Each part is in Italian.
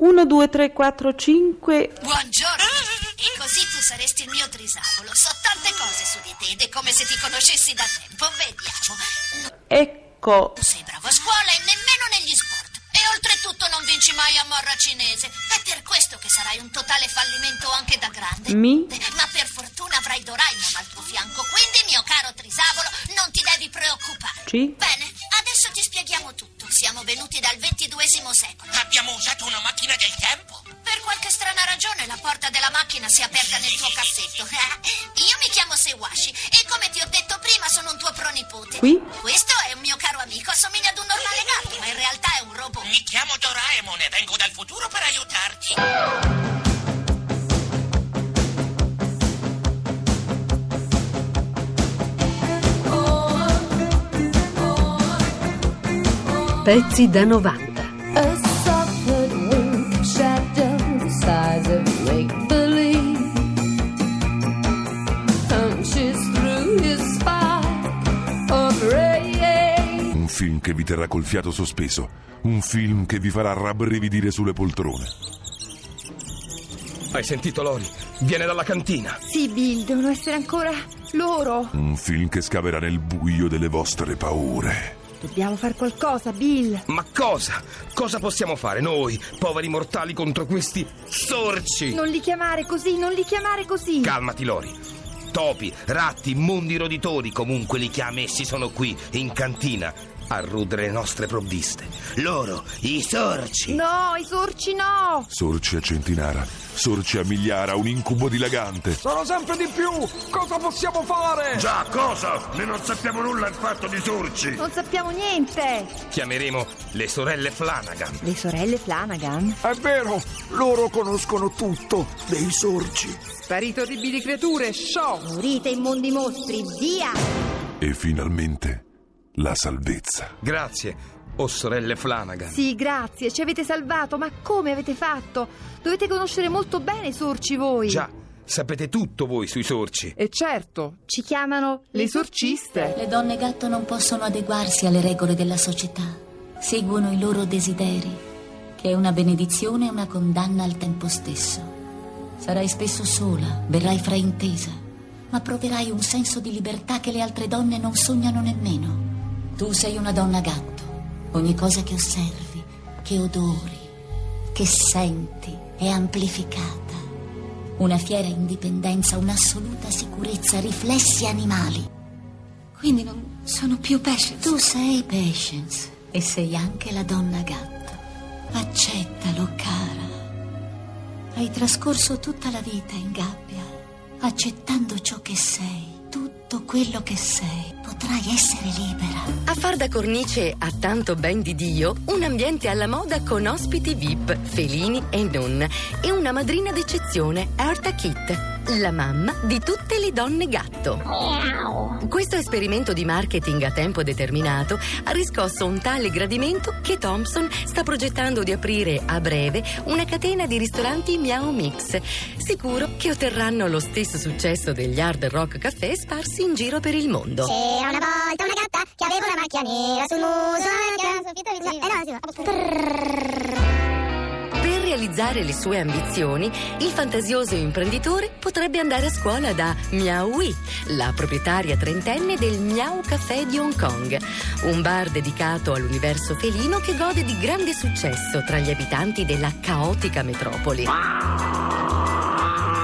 1, 2, 3, 4, 5. Buongiorno. E così tu saresti il mio trisavolo. So tante cose su di te ed è come se ti conoscessi da tempo. Vediamo. Ecco. Non sei bravo a scuola e nemmeno negli sport. E oltretutto non vinci mai a morra cinese. È per questo che sarai un totale fallimento anche da grande. Mi? Ma per fortuna avrai Doraemon al tuo fianco. Quindi, mio caro trisavolo, non ti devi preoccupare. Ci? Bene, macchina del tempo? Per qualche strana ragione la porta della macchina si è aperta nel tuo cassetto. Io mi chiamo Sewashi e come ti ho detto prima sono un tuo pronipote. Qui? Questo è un mio caro amico, assomiglia ad un normale gatto, ma in realtà è un robot. Mi chiamo Doraemon e vengo dal futuro per aiutarti. Pezzi da 90. Che vi terrà col fiato sospeso. Un film che vi farà rabbrividire sulle poltrone. Hai sentito Lori? Viene dalla cantina. Sì, Bill, devono essere ancora loro. Un film che scaverà nel buio delle vostre paure. Dobbiamo fare qualcosa, Bill. Ma cosa? Cosa possiamo fare noi, poveri mortali, contro questi sorci? Non li chiamare così, non li chiamare così. Calmati, Lori. Topi, ratti, mondi roditori, comunque li chiami, essi sono qui, in cantina, a rudere le nostre provviste. Loro, i sorci. No, i sorci no. Sorci a centinara, sorci a migliara, un incubo dilagante. Sono sempre di più! Cosa possiamo fare? Già, cosa? Ne non sappiamo nulla affatto di sorci. Non sappiamo niente. Chiameremo le sorelle Flanagan. Le sorelle Flanagan? È vero, loro conoscono tutto dei sorci. Sparite orribili creature, show! Morite immondi mostri, via! E finalmente la salvezza. Grazie, o sorelle Flanagan. Sì, grazie, ci avete salvato, ma come avete fatto? Dovete conoscere molto bene i sorci voi. Già, sapete tutto voi sui sorci. E certo, Ci chiamano le esorciste. Le donne gatto non possono adeguarsi alle regole della società. Seguono i loro desideri, che è una benedizione e una condanna al tempo stesso. Sarai spesso sola, verrai fraintesa, ma proverai un senso di libertà che le altre donne non sognano nemmeno. Tu sei una donna gatto. Ogni cosa che osservi, che odori, che senti è amplificata. Una fiera indipendenza, un'assoluta sicurezza, riflessi animali. Quindi non sono più Patience. Tu sei Patience e sei anche la donna gatto. Accettalo, cara. Hai trascorso tutta la vita in gabbia, accettando ciò che sei, tutto quello che sei. Potrai essere libera. A far da cornice a tanto ben di Dio, un ambiente alla moda con ospiti VIP, felini e non, e una madrina d'eccezione, Erta Kit, la mamma di tutte le donne gatto. Questo esperimento di marketing a tempo determinato ha riscosso un tale gradimento che Thompson sta progettando di aprire a breve una catena di ristoranti Miao Mix, sicuro che otterranno lo stesso successo degli hard rock caffè sparsi in giro per il mondo. C'era una volta una gatta che aveva una macchia nera sul muso. Per realizzare le sue ambizioni, il fantasioso imprenditore potrebbe andare a scuola da Miao Wee, la proprietaria trentenne del Miao Café di Hong Kong, un bar dedicato all'universo felino che gode di grande successo tra gli abitanti della caotica metropoli.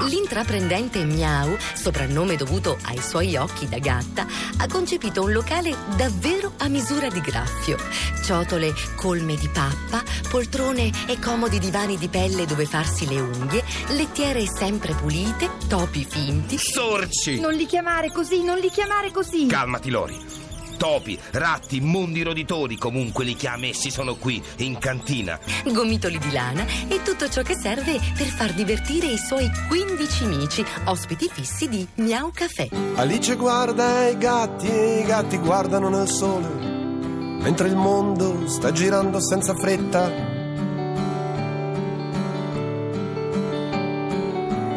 L'intraprendente Miau, soprannome dovuto ai suoi occhi da gatta, ha concepito un locale davvero a misura di graffio. Ciotole colme di pappa, poltrone e comodi divani di pelle dove farsi le unghie, lettiere sempre pulite, topi finti. Sorci! Non li chiamare così, non li chiamare così. Calmati, Lori. Topi, ratti, mondi roditori, comunque li chiami, essi sono qui, in cantina. gomitoli di lana e tutto ciò che serve per far divertire i suoi 15 amici, ospiti fissi di Miau Café. Alice guarda i gatti e i gatti guardano nel sole, mentre il mondo sta girando senza fretta.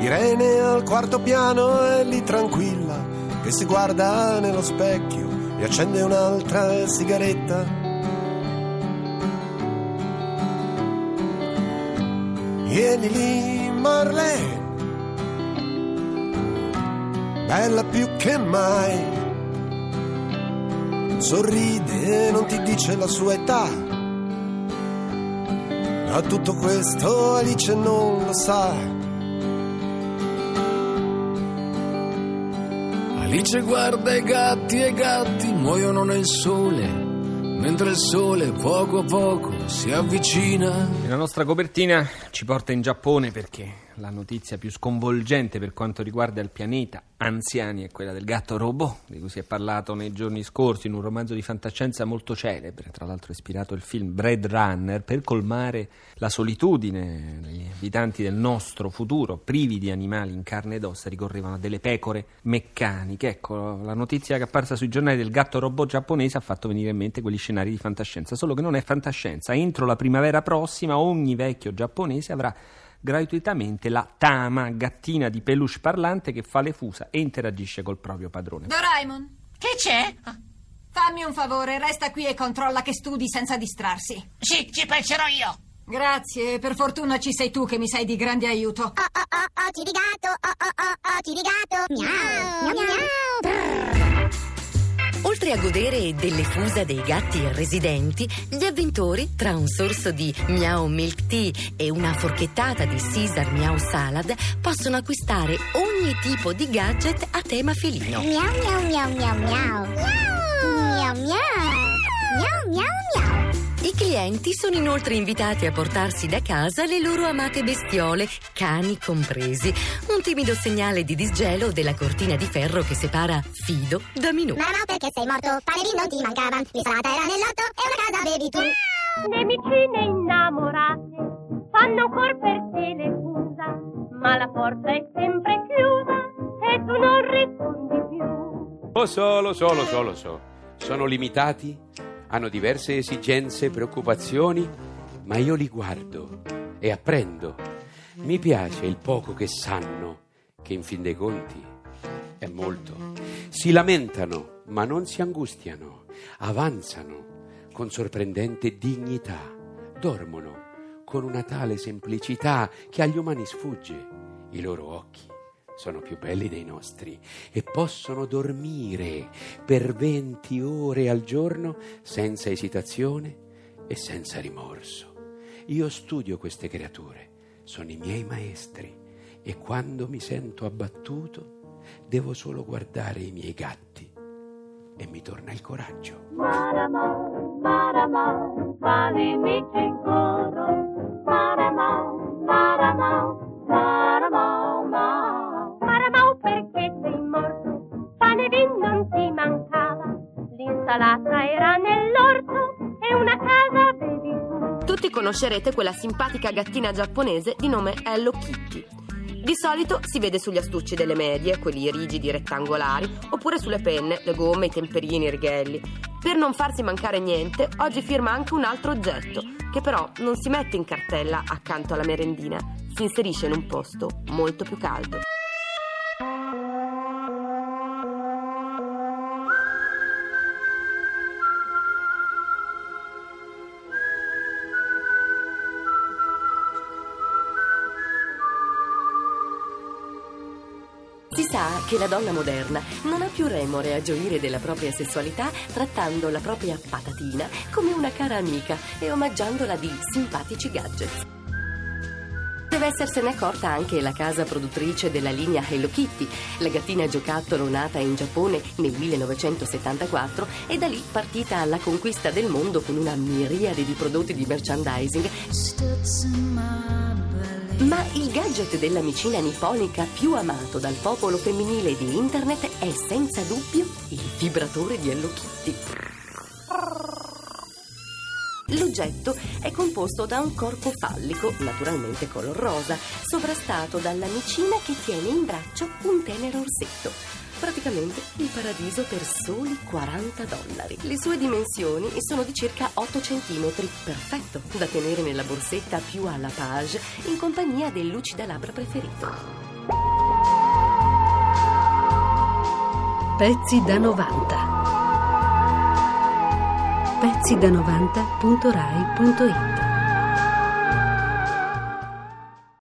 Irene al quarto piano è lì tranquilla, che si guarda nello specchio e accende un'altra sigaretta. Vieni lì, Marlene, bella più che mai. Sorride, non ti dice la sua età. Ma tutto questo Alice non lo sa. Alice guarda i gatti e i gatti muoiono nel sole, mentre il sole poco a poco si avvicina. E la nostra copertina ci porta in Giappone perché la notizia più sconvolgente per quanto riguarda il pianeta anziani è quella del gatto robot, di cui si è parlato nei giorni scorsi in un romanzo di fantascienza molto celebre, tra l'altro ispirato il film Blade Runner, per colmare la solitudine degli abitanti del nostro futuro, privi di animali in carne ed ossa, ricorrevano a delle pecore meccaniche. Ecco, la notizia che è apparsa sui giornali del gatto robot giapponese ha fatto venire in mente quegli scenari di fantascienza, solo che non è fantascienza. Entro la primavera prossima ogni vecchio giapponese avrà gratuitamente la Tama, gattina di peluche parlante che fa le fusa e interagisce col proprio padrone. Doraemon, Che c'è? fammi un favore, resta qui e controlla che studi senza distrarsi. Sì, ci penserò io. Grazie, per fortuna ci sei tu che mi sei di grande aiuto. Oh, Occhi di gatto, oh, oh, oh, occhi di gatto. Miau, miau, miau. Oltre a godere delle fusa dei gatti residenti, gli avventori, tra un sorso di Miao Milk Tea e una forchettata di Caesar Miao Salad, possono acquistare ogni tipo di gadget a tema felino. Miau, miau, miau, miau, miau. Miau, miau. Miau, miau, miau. I clienti sono inoltre invitati a portarsi da casa le loro amate bestiole, cani compresi. Un timido segnale di disgelo della cortina di ferro che separa Fido da Minù. Ma no, perché sei morto? Panini non ti mancavano. L'insalata era nell'otto e una casa avevi tu. Le vicine innamorate fanno ancora per te le fusa, ma la porta è sempre chiusa e tu non rispondi più. Lo so, lo so, lo so, lo so. Sono limitati, hanno diverse esigenze, preoccupazioni, ma io li guardo e apprendo. Mi piace il poco che sanno, che in fin dei conti è molto. Si lamentano, ma non si angustiano, avanzano con sorprendente dignità, dormono con una tale semplicità che agli umani sfugge. I loro occhi sono più belli dei nostri e possono dormire per 20 ore al giorno senza esitazione e senza rimorso. Io studio queste creature, sono i miei maestri e quando mi sento abbattuto devo solo guardare i miei gatti e mi torna il coraggio. Maramau, maramau, L'insalata era nell'orto e una casa avevi tu. Tutti conoscerete quella simpatica gattina giapponese di nome Hello Kitty. Di solito si vede sugli astucci delle medie, quelli rigidi rettangolari, oppure sulle penne, le gomme, i temperini, i righelli. Per non farsi mancare niente, oggi firma anche un altro oggetto, che però non si mette in cartella accanto alla merendina, si inserisce in un posto molto più caldo. Si sa che la donna moderna non ha più remore a gioire della propria sessualità trattando la propria patatina come una cara amica e omaggiandola di simpatici gadget. Deve essersene accorta anche la casa produttrice della linea Hello Kitty, la gattina giocattolo nata in Giappone nel 1974 e da lì partita alla conquista del mondo con una miriade di prodotti di merchandising. Ma il gadget dell'amicina nipponica più amato dal popolo femminile di internet è senza dubbio il vibratore di Hello Kitty. L'oggetto è composto da un corpo fallico, naturalmente color rosa, sovrastato dall'amicina che tiene in braccio un tenero orsetto. Praticamente il paradiso per soli 40 dollari. Le sue dimensioni sono di circa 8 cm, perfetto da tenere nella borsetta più alla page in compagnia del lucidalabbra preferito. Pezzi da 90. Pezzi da 90.rai.it